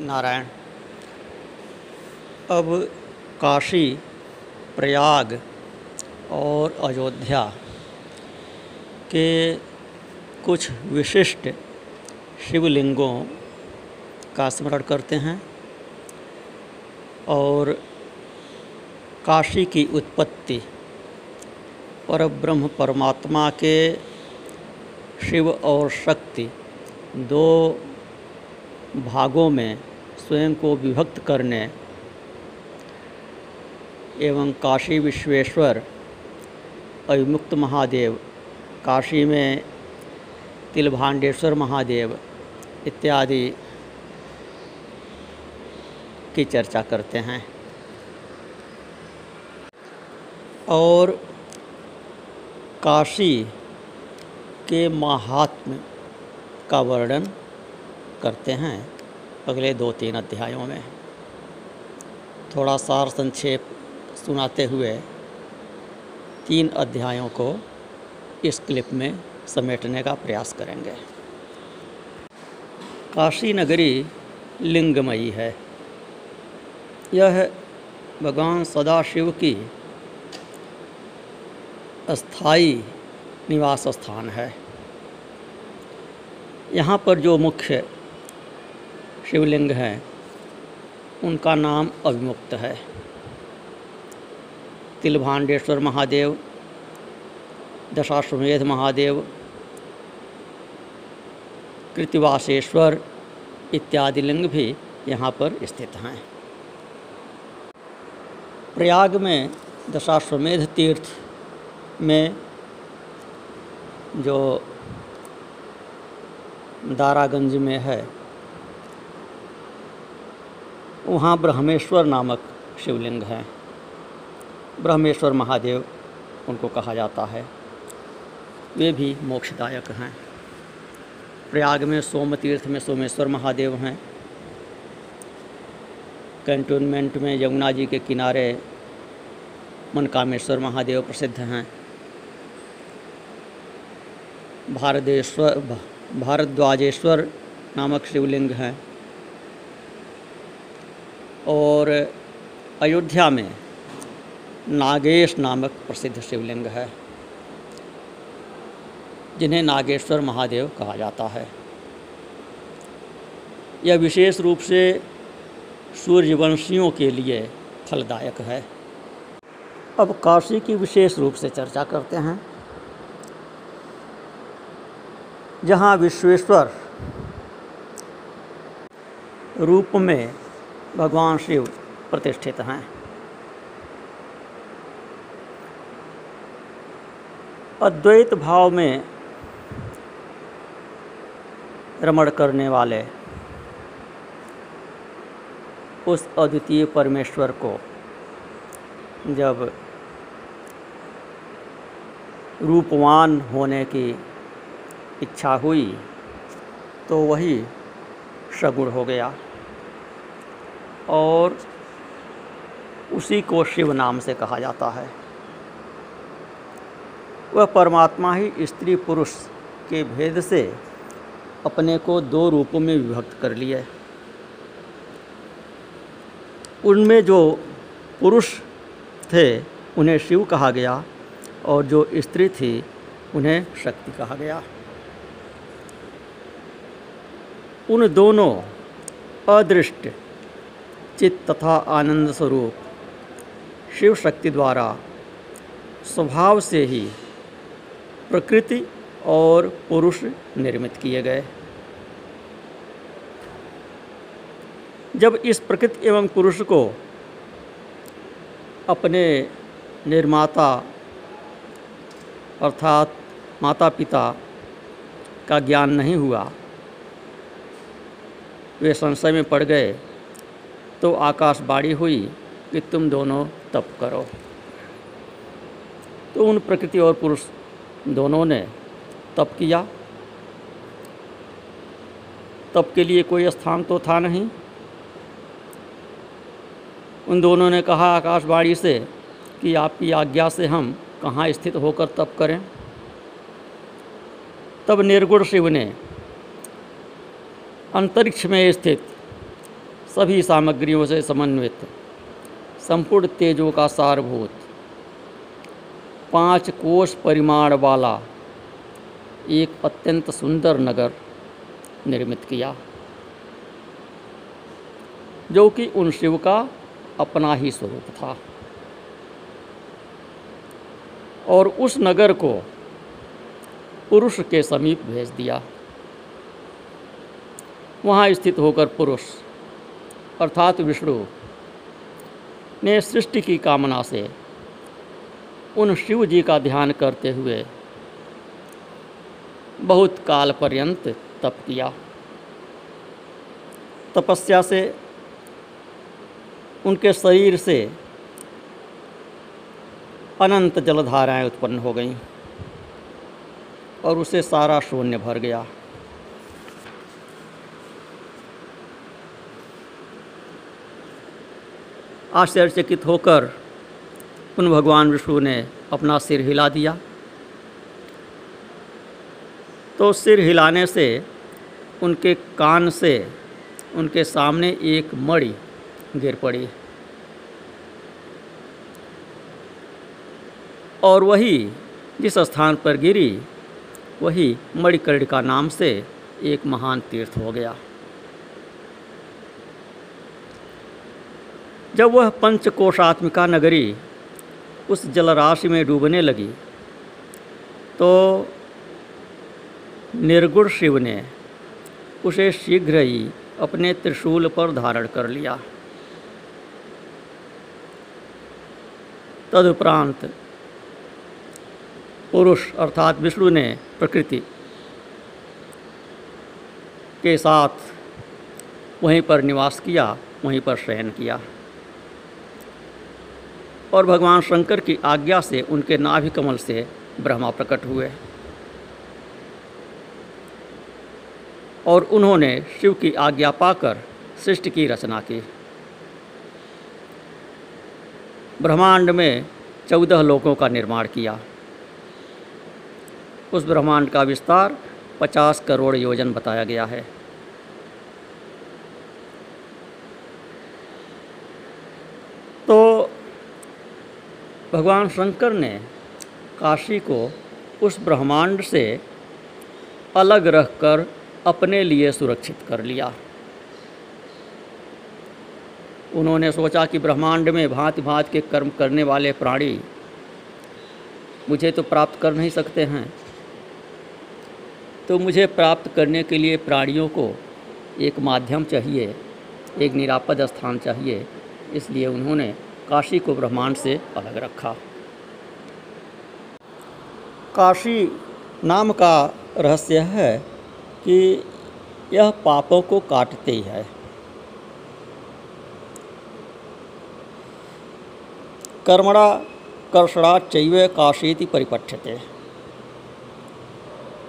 नारायण। अब काशी, प्रयाग और अयोध्या के कुछ विशिष्ट शिवलिंगों का स्मरण करते हैं और काशी की उत्पत्ति पर ब्रह्म परमात्मा के शिव और शक्ति दो भागों में स्वयं को विभक्त करने एवं काशी विश्वेश्वर अविमुक्त महादेव, काशी में तिलभांडेश्वर महादेव इत्यादि की चर्चा करते हैं। और काशी के महात्म का वर्णन करते हैं। अगले दो तीन अध्यायों में। थोड़ा सार संक्षेप सुनाते हुए तीन अध्यायों को इस क्लिप में समेटने का प्रयास करेंगे। काशी नगरी लिंगमयी है। यह भगवान सदाशिव की अस्थाई निवास स्थान है। यहाँ पर जो मुख्य शिवलिंग हैं। उनका नाम अभिमुक्त है। तिलभांडेश्वर महादेव, दशाश्वमेध महादेव, कृतिवासेश्वर इत्यादि लिंग भी यहाँ पर स्थित हैं। प्रयाग में दशाश्वमेध तीर्थ में जो दारागंज में है वहाँ ब्रह्मेश्वर नामक शिवलिंग हैं। ब्रह्मेश्वर महादेव उनको कहा जाता है। वे भी मोक्षदायक हैं। प्रयाग में सोम तीर्थ में सोमेश्वर महादेव हैं। कैंटोनमेंट में यमुना जी के किनारे मनकामेश्वर महादेव प्रसिद्ध हैं। भारदेश्वर, भारद्वाजेश्वर नामक शिवलिंग हैं। और अयोध्या में नागेश नामक प्रसिद्ध शिवलिंग है, जिन्हें नागेश्वर महादेव कहा जाता है। यह विशेष रूप से सूर्यवंशियों के लिए फलदायक है। अब काशी की विशेष रूप से चर्चा करते हैं, जहाँ विश्वेश्वर रूप में भगवान शिव प्रतिष्ठित हैं। अद्वैत भाव में रमण करने वाले उस अद्वितीय परमेश्वर को जब रूपवान होने की इच्छा हुई तो वही सगुण हो गया। और उसी को शिव नाम से कहा जाता है। वह परमात्मा ही स्त्री पुरुष के भेद से अपने को दो रूपों में विभक्त कर लिए उनमें जो पुरुष थे, उन्हें शिव कहा गया और जो स्त्री थी, उन्हें शक्ति कहा गया। उन दोनों अदृष्ट चित्त तथा आनंद स्वरूप शिव शक्ति द्वारा स्वभाव से ही प्रकृति और पुरुष निर्मित किए गए। जब इस प्रकृति एवं पुरुष को अपने निर्माता अर्थात माता पिता का ज्ञान नहीं हुआ, वे संशय में पड़ गए तो आकाशवाणी हुई कि तुम दोनों तप करो। तो उन प्रकृति और पुरुष दोनों ने तप किया। तप के लिए कोई स्थान तो था नहीं। उन दोनों ने कहा आकाशवाणी से कि आपकी आज्ञा से हम कहाँ स्थित होकर तप करें। तब निर्गुण शिव ने अंतरिक्ष में स्थित सभी सामग्रियों से समन्वित। संपूर्ण तेजों का सारभूत। पाँच कोष परिमाण वाला एक अत्यंत सुंदर नगर निर्मित किया। जो कि उन शिव का अपना ही स्वरूप था। और उस नगर को पुरुष के समीप भेज दिया। वहाँ स्थित होकर पुरुष अर्थात विष्णु, ने सृष्टि की कामना से उन शिव जी का ध्यान करते हुए बहुत काल पर्यंत तप किया। तपस्या से उनके शरीर से अनंत जलधाराएँ उत्पन्न हो गईं और उसे सारा शून्य भर गया। आश्चर्यचकित होकर उन भगवान विष्णु ने अपना सिर हिला दिया। तो सिर हिलाने से उनके कान से उनके सामने एक मणि गिर पड़ी। और वही जिस स्थान पर गिरी, वही मणिकर्ण का नाम से एक महान तीर्थ हो गया। जब वह पंचकोशात्मिका नगरी उस जलराशि में डूबने लगी तो निर्गुण शिव ने उसे शीघ्र ही अपने त्रिशूल पर धारण कर लिया। तदुपरांत पुरुष अर्थात विष्णु ने प्रकृति के साथ वहीं पर निवास किया, वहीं पर शयन किया। और भगवान शंकर की आज्ञा से उनके नाभि कमल से ब्रह्मा प्रकट हुए। और उन्होंने शिव की आज्ञा पाकर सृष्टि की रचना की। ब्रह्मांड में चौदह लोकों का निर्माण किया। उस ब्रह्मांड का विस्तार पचास करोड़ योजन बताया गया है तो भगवान शंकर ने काशी को उस ब्रह्मांड से अलग रखकर अपने लिए सुरक्षित कर लिया। उन्होंने सोचा कि ब्रह्मांड में भांति भांति के कर्म करने वाले प्राणी मुझे तो प्राप्त कर नहीं सकते हैं। तो मुझे प्राप्त करने के लिए प्राणियों को एक माध्यम चाहिए, एक निरापद स्थान चाहिए, इसलिए उन्होंने काशी को ब्रह्मांड से अलग रखा। काशी नाम का रहस्य है कि यह पापों को काटते ही। है कर्मणा कर्षणा चैव काशीति परिपठ्यते।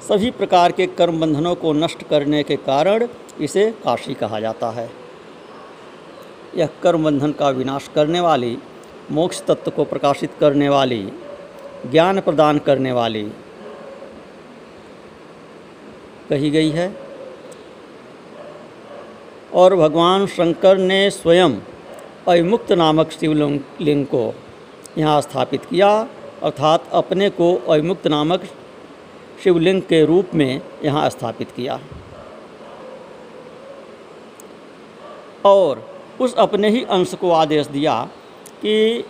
सभी प्रकार के कर्म बंधनों को नष्ट करने के कारण इसे काशी कहा जाता है। यह कर्म बंधन का विनाश करने वाली, मोक्ष तत्व को प्रकाशित करने वाली, ज्ञान प्रदान करने वाली कही गई है। और भगवान शंकर ने स्वयं अविमुक्त नामक शिवलिंग को यहाँ स्थापित किया, अर्थात अपने को अविमुक्त नामक शिवलिंग के रूप में यहाँ स्थापित किया। और उस अपने ही अंश को आदेश दिया कि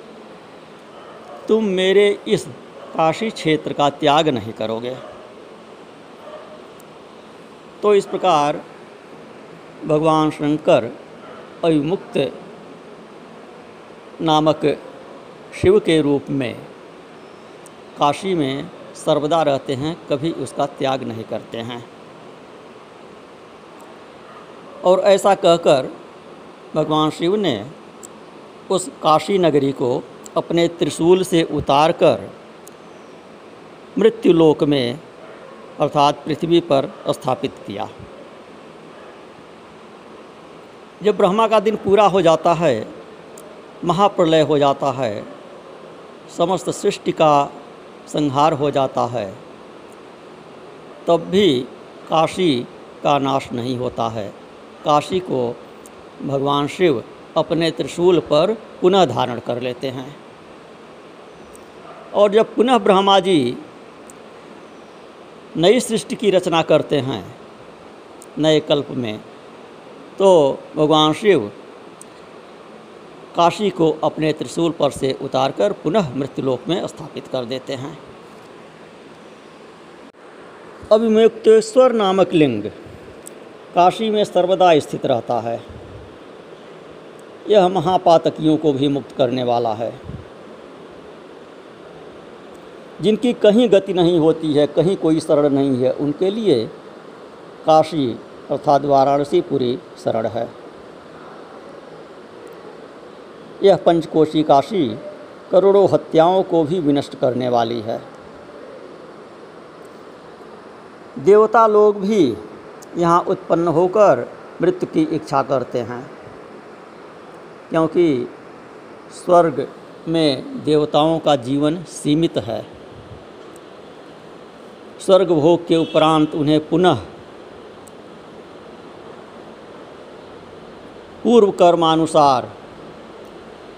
तुम मेरे इस काशी क्षेत्र का त्याग नहीं करोगे। तो इस प्रकार भगवान शंकर अविमुक्त नामक शिव के रूप में काशी में सर्वदा रहते हैं, कभी उसका त्याग नहीं करते हैं। और ऐसा कहकर भगवान शिव ने उस काशी नगरी को अपने त्रिशूल से उतार कर मृत्युलोक में, अर्थात पृथ्वी पर स्थापित किया। जब ब्रह्मा का दिन पूरा हो जाता है, महाप्रलय हो जाता है, समस्त सृष्टि का संहार हो जाता है, तब भी काशी का नाश नहीं होता है। काशी को भगवान शिव अपने त्रिशूल पर पुनः धारण कर लेते हैं। और जब पुनः ब्रह्मा जी नई सृष्टि की रचना करते हैं, नए कल्प में तो भगवान शिव काशी को अपने त्रिशूल पर से उतारकर पुनः मृत्युलोक में स्थापित कर देते हैं। अभिमुक्तेश्वर नामक लिंग काशी में सर्वदा स्थित रहता है। यह महापातकियों को भी मुक्त करने वाला है। जिनकी कहीं गति नहीं होती है, कहीं कोई शरण नहीं है, उनके लिए काशी अर्थात वाराणसी पूरी शरण है। यह पंचकोशी काशी करोड़ों हत्याओं को भी विनष्ट करने वाली है। देवता लोग भी यहाँ उत्पन्न होकर मृत्यु की इच्छा करते हैं। क्योंकि स्वर्ग में देवताओं का जीवन सीमित है। स्वर्ग भोग के उपरांत उन्हें पुनः पूर्व कर्मानुसार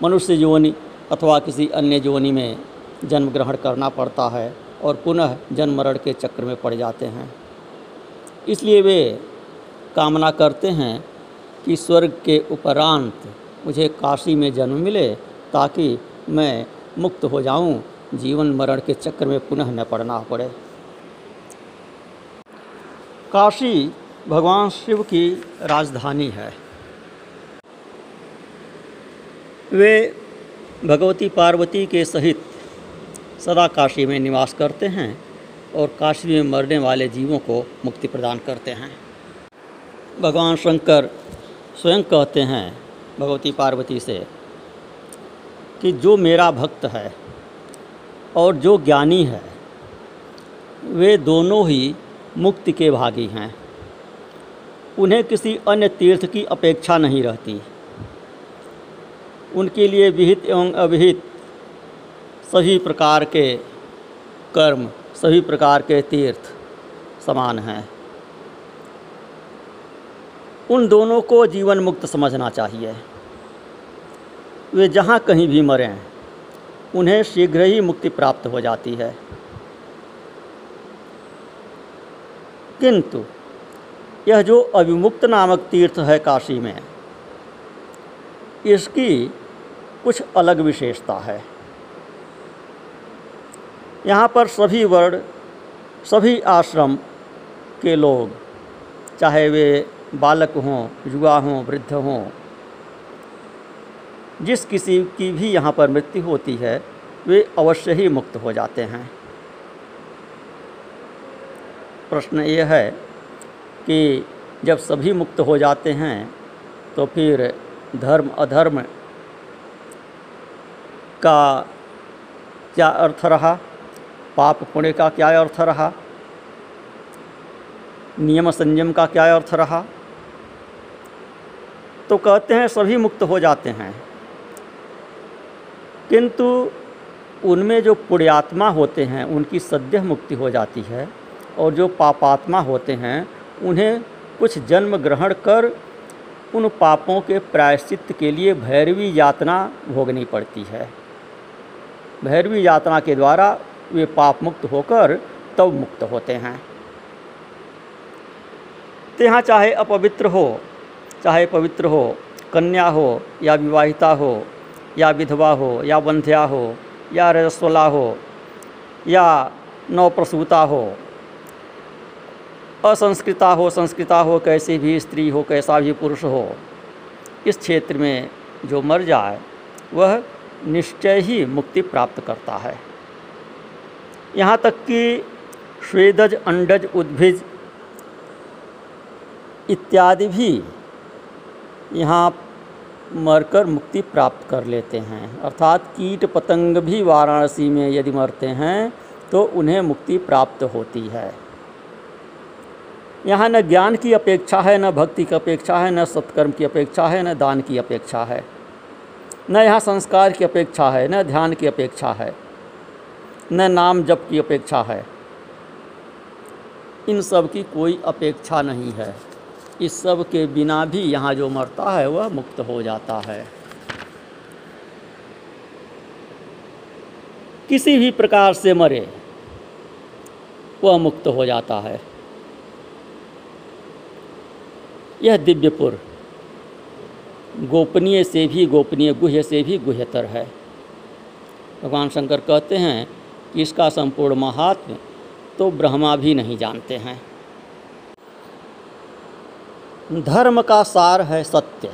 मनुष्य योनि अथवा किसी अन्य योनि में जन्म ग्रहण करना पड़ता है और पुनः जन्म मरण के चक्र में पड़ जाते हैं। इसलिए वे कामना करते हैं कि स्वर्ग के उपरांत मुझे काशी में जन्म मिले ताकि मैं मुक्त हो जाऊँ, जीवन मरण के चक्र में पुनः न पड़ना पड़े। काशी भगवान शिव की राजधानी है। वे भगवती पार्वती के सहित सदा काशी में निवास करते हैं और काशी में मरने वाले जीवों को मुक्ति प्रदान करते हैं। भगवान शंकर स्वयं कहते हैं भगवती पार्वती से, कि जो मेरा भक्त है और जो ज्ञानी है, वे दोनों ही मुक्ति के भागी हैं। उन्हें किसी अन्य तीर्थ की अपेक्षा नहीं रहती। उनके लिए विहित एवं अविहित सभी प्रकार के कर्म, सभी प्रकार के तीर्थ समान हैं। उन दोनों को जीवन मुक्त समझना चाहिए। वे जहाँ कहीं भी मरें, उन्हें शीघ्र ही मुक्ति प्राप्त हो जाती है। किंतु, यह जो अभिमुक्त नामक तीर्थ है काशी में, इसकी कुछ अलग विशेषता है। यहाँ पर सभी वर्ण, सभी आश्रम के लोग, चाहे वे बालक हों, युवा हों, वृद्ध हों। जिस किसी की भी यहाँ पर मृत्यु होती है, वे अवश्य ही मुक्त हो जाते हैं। प्रश्न ये है कि जब सभी मुक्त हो जाते हैं तो फिर धर्म अधर्म का क्या अर्थ रहा? पाप पुण्य का क्या अर्थ रहा? नियम संयम का क्या अर्थ रहा? तो कहते हैं सभी मुक्त हो जाते हैं। किंतु उनमें जो पुण्यात्मा होते हैं, उनकी सद्य मुक्ति हो जाती है और जो पापात्मा होते हैं, उन्हें कुछ जन्म ग्रहण कर उन पापों के प्रायश्चित के लिए भैरवी यातना भोगनी पड़ती है। भैरवी यातना के द्वारा वे पाप मुक्त होकर तब मुक्त होते हैं। तो यहाँ चाहे अपवित्र हो चाहे पवित्र हो, कन्या हो, या विवाहिता हो, या विधवा हो, या बंध्या हो, या रजस्वला हो, या नवप्रसूता हो, असंस्कृता हो, संस्कृता हो, कैसी भी स्त्री हो, कैसा भी पुरुष हो, इस क्षेत्र में जो मर जाए, वह निश्चय ही मुक्ति प्राप्त करता है। यहाँ तक कि स्वेदज अंडज, उद्भिज इत्यादि भी यहाँ मरकर मुक्ति प्राप्त कर लेते हैं। अर्थात कीट पतंग भी वाराणसी में यदि मरते हैं तो उन्हें मुक्ति प्राप्त होती है। यहाँ न ज्ञान की अपेक्षा है, न भक्ति की अपेक्षा है, न सत्कर्म की अपेक्षा है, न दान की अपेक्षा है। न यहाँ संस्कार की अपेक्षा है, न ध्यान की अपेक्षा है, न नाम जप की अपेक्षा है। इन सब की कोई अपेक्षा नहीं है। इस सब के बिना भी यहाँ जो मरता है, वह मुक्त हो जाता है। किसी भी प्रकार से मरे, वह मुक्त हो जाता है। यह दिव्यपुर गोपनीय से भी, गोपनीय गुह्य से भी गुह्यतर है। भगवान शंकर कहते हैं कि इसका संपूर्ण महात्म तो ब्रह्मा भी नहीं जानते हैं। धर्म का सार है सत्य।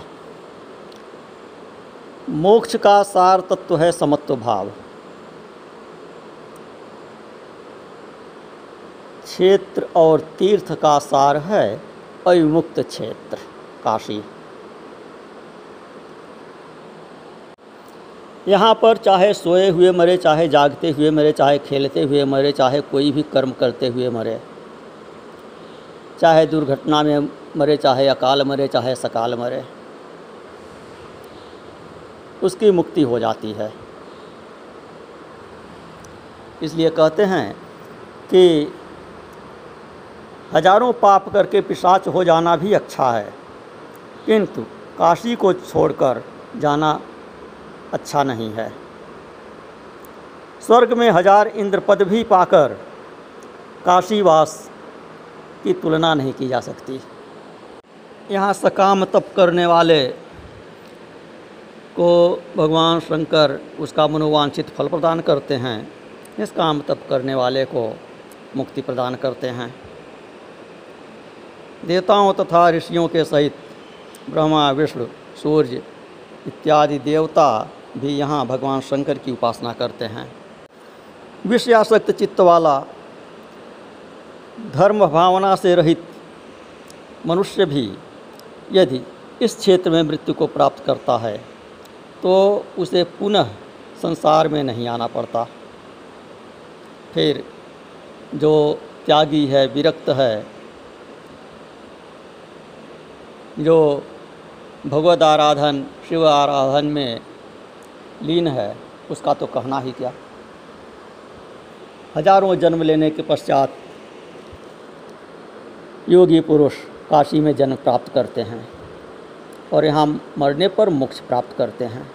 मोक्ष का सार तत्व है समत्व भाव। क्षेत्र और तीर्थ का सार है अविमुक्त क्षेत्र, काशी। यहाँ पर चाहे सोए हुए मरे, चाहे जागते हुए मरे, चाहे खेलते हुए मरे, चाहे कोई भी कर्म करते हुए मरे चाहे दुर्घटना में मरे, चाहे अकाल मरे, चाहे सकाल मरे, उसकी मुक्ति हो जाती है। इसलिए कहते हैं कि हज़ारों पाप करके पिशाच हो जाना भी अच्छा है, किंतु काशी को छोड़कर जाना अच्छा नहीं है। स्वर्ग में हज़ार इंद्र पद भी पाकर काशीवास की तुलना नहीं की जा सकती। यहाँ सकाम तप करने वाले को भगवान शंकर उसका मनोवांछित फल प्रदान करते हैं, निष्काम तप करने वाले को मुक्ति प्रदान करते हैं। देवताओं तथा ऋषियों के सहित ब्रह्मा, विष्णु, सूर्य इत्यादि देवता भी यहाँ भगवान शंकर की उपासना करते हैं। विषयासक्त चित्त वाला धर्म भावना से रहित मनुष्य भी यदि इस क्षेत्र में मृत्यु को प्राप्त करता है तो उसे पुनः संसार में नहीं आना पड़ता। फिर जो त्यागी है, विरक्त है, जो भगवद आराधन, शिव आराधन में लीन है, उसका तो कहना ही क्या। हज़ारों जन्म लेने के पश्चात योगी पुरुष काशी में जन्म प्राप्त करते हैं और यहाँ मरने पर मोक्ष प्राप्त करते हैं।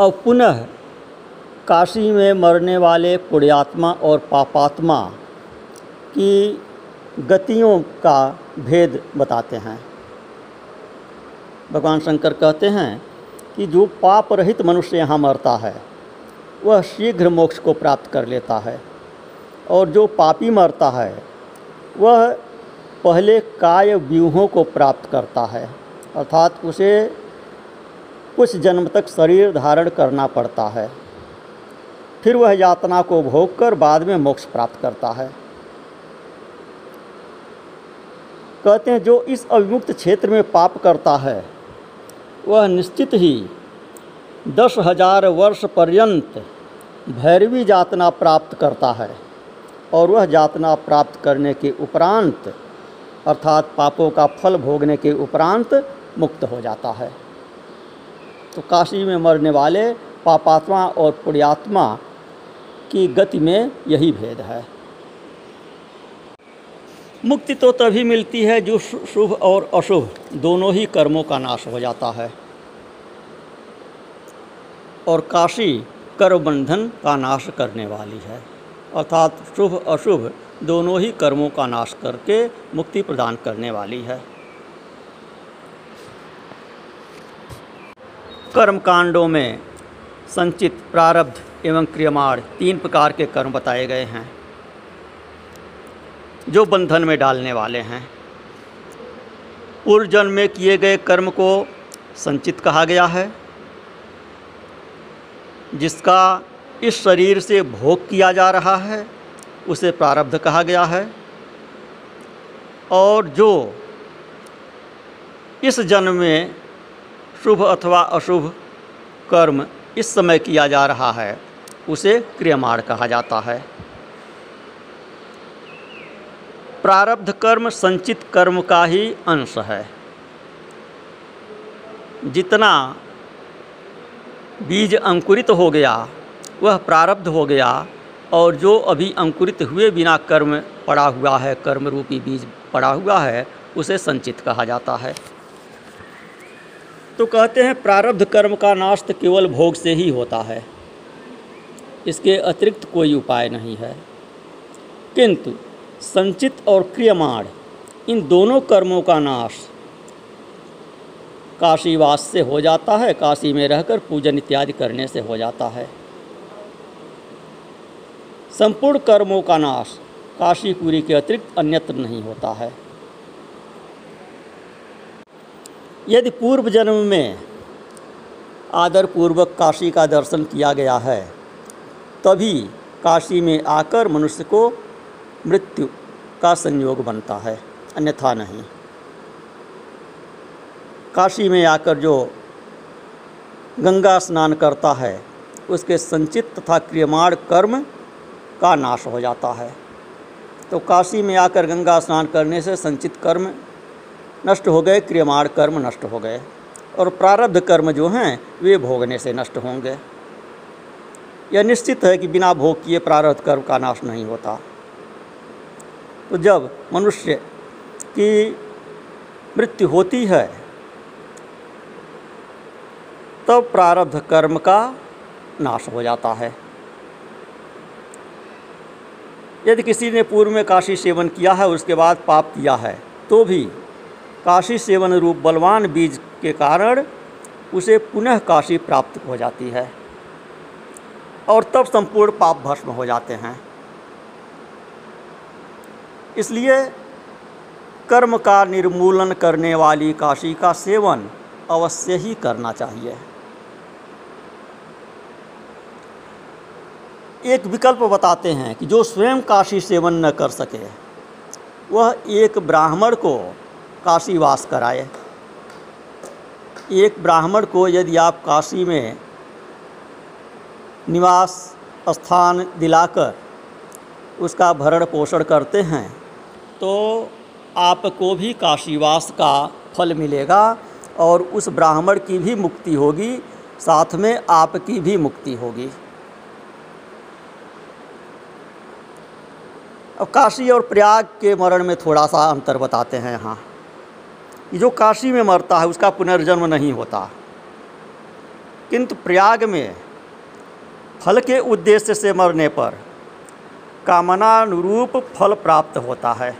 अब पुनः काशी में मरने वाले पुण्यात्मा और पापात्मा की गतियों का भेद बताते हैं। भगवान शंकर कहते हैं कि जो पाप रहित मनुष्य यहाँ मरता है, वह शीघ्र मोक्ष को प्राप्त कर लेता है। और जो पापी मरता है, वह पहले काय व्यूहों को प्राप्त करता है, अर्थात उसे कुछ जन्म तक शरीर धारण करना पड़ता है। फिर वह यातना को भोग कर बाद में मोक्ष प्राप्त करता है। कहते हैं, जो इस अविमुक्त क्षेत्र में पाप करता है, वह निश्चित ही दस हज़ार वर्ष पर्यंत भैरवी यातना प्राप्त करता है। और वह जातना प्राप्त करने के उपरांत, अर्थात पापों का फल भोगने के उपरांत मुक्त हो जाता है। तो काशी में मरने वाले पापात्मा और पुण्यात्मा की गति में यही भेद है। मुक्ति तो तभी मिलती है जो शुभ और अशुभ दोनों ही कर्मों का नाश हो जाता है। और काशी कर्म बंधन का नाश करने वाली है। अर्थात शुभ अशुभ दोनों ही कर्मों का नाश करके मुक्ति प्रदान करने वाली है। कर्म कांडों में संचित प्रारब्ध एवं क्रियमाण तीन प्रकार के कर्म बताए गए हैं, जो बंधन में डालने वाले हैं। पूर्व जन्म में किए गए कर्म को संचित कहा गया है, जिसका इस शरीर से भोग किया जा रहा है, उसे प्रारब्ध कहा गया है। और जो इस जन्म में शुभ अथवा अशुभ कर्म इस समय किया जा रहा है, उसे क्रियमाण कहा जाता है। प्रारब्ध कर्म संचित कर्म का ही अंश है। जितना बीज अंकुरित हो गया वह प्रारब्ध हो गया और जो अभी अंकुरित हुए बिना कर्म पड़ा हुआ है कर्म रूपी बीज पड़ा हुआ है, उसे संचित कहा जाता है। तो कहते हैं, प्रारब्ध कर्म का नाश तो केवल भोग से ही होता है। इसके अतिरिक्त कोई उपाय नहीं है। किंतु संचित और क्रियमाण, इन दोनों कर्मों का नाश काशीवास से हो जाता है, काशी में रहकर पूजन इत्यादि करने से हो जाता है। संपूर्ण कर्मों का नाश। काशीपुरी के अतिरिक्त अन्यत्र नहीं होता है। यदि पूर्व जन्म में आदर पूर्वक काशी का दर्शन किया गया है, तभी काशी में आकर मनुष्य को मृत्यु का संयोग बनता है, अन्यथा नहीं। काशी में आकर जो गंगा स्नान करता है, उसके संचित तथा क्रियमाण कर्म का नाश हो जाता है। तो काशी में आकर गंगा स्नान करने से संचित कर्म नष्ट हो गए, क्रियमाण कर्म नष्ट हो गए और प्रारब्ध कर्म जो हैं, वे भोगने से नष्ट होंगे। यह निश्चित है कि बिना भोग किए प्रारब्ध कर्म का नाश नहीं होता। तो जब मनुष्य की मृत्यु होती है, तब तो प्रारब्ध कर्म का नाश हो जाता है। यदि किसी ने पूर्व में काशी सेवन किया है उसके बाद पाप किया है तो भी काशी सेवन रूप बलवान बीज के कारण उसे पुनः काशी प्राप्त हो जाती है और तब संपूर्ण पाप भस्म हो जाते हैं। इसलिए कर्म का निर्मूलन करने वाली काशी का सेवन अवश्य ही करना चाहिए। एक विकल्प बताते हैं कि जो स्वयं काशी सेवन न कर सके, वह एक ब्राह्मण को काशीवास कराए। एक ब्राह्मण को यदि आप काशी में निवास स्थान दिलाकर उसका भरण पोषण करते हैं तो आपको भी काशीवास का फल मिलेगा और उस ब्राह्मण की भी मुक्ति होगी, साथ में आपकी भी मुक्ति होगी। अब काशी और प्रयाग के मरण में थोड़ा सा अंतर बताते हैं यहाँ जो काशी में मरता है, उसका पुनर्जन्म नहीं होता। किंतु प्रयाग में फल के उद्देश्य से मरने पर कामनानुरूप फल प्राप्त होता है।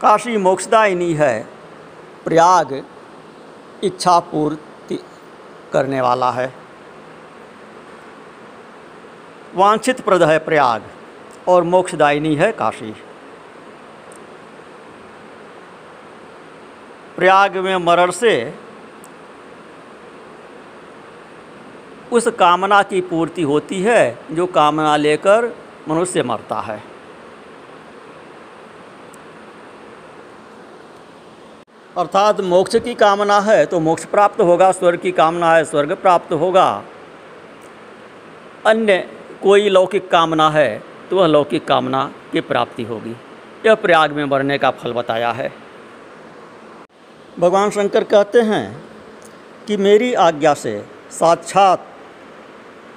काशी मोक्षदायिनी है, प्रयाग इच्छा पूर्ति करने वाला है। वांछित प्रद है प्रयाग, और मोक्षदायिनी है काशी। प्रयाग में मरण से उस कामना की पूर्ति होती है, जो कामना लेकर मनुष्य मरता है। अर्थात मोक्ष की कामना है तो मोक्ष प्राप्त होगा, स्वर्ग की कामना है, स्वर्ग प्राप्त होगा। अन्य कोई लौकिक कामना है तो वह लौकिक कामना की प्राप्ति होगी। यह प्रयाग में मरने का फल बताया है। भगवान शंकर कहते हैं कि मेरी आज्ञा से साक्षात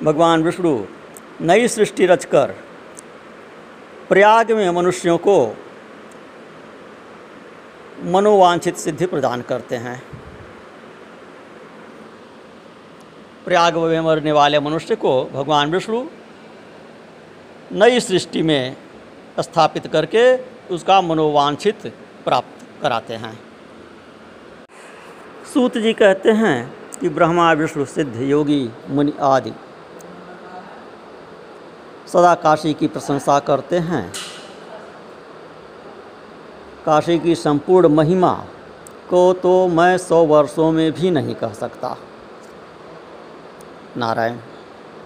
भगवान विष्णु नई सृष्टि रचकर प्रयाग में मनुष्यों को मनोवांछित सिद्धि प्रदान करते हैं। प्रयाग में मरने वाले मनुष्य को भगवान विष्णु नई सृष्टि में स्थापित करके उसका मनोवांछित प्राप्त कराते हैं। सूत जी कहते हैं कि ब्रह्मा, विष्णु, सिद्ध, योगी, मुनि आदि सदा काशी की प्रशंसा करते हैं। काशी की संपूर्ण महिमा को तो मैं सौ वर्षों में भी नहीं कह सकता। नारायण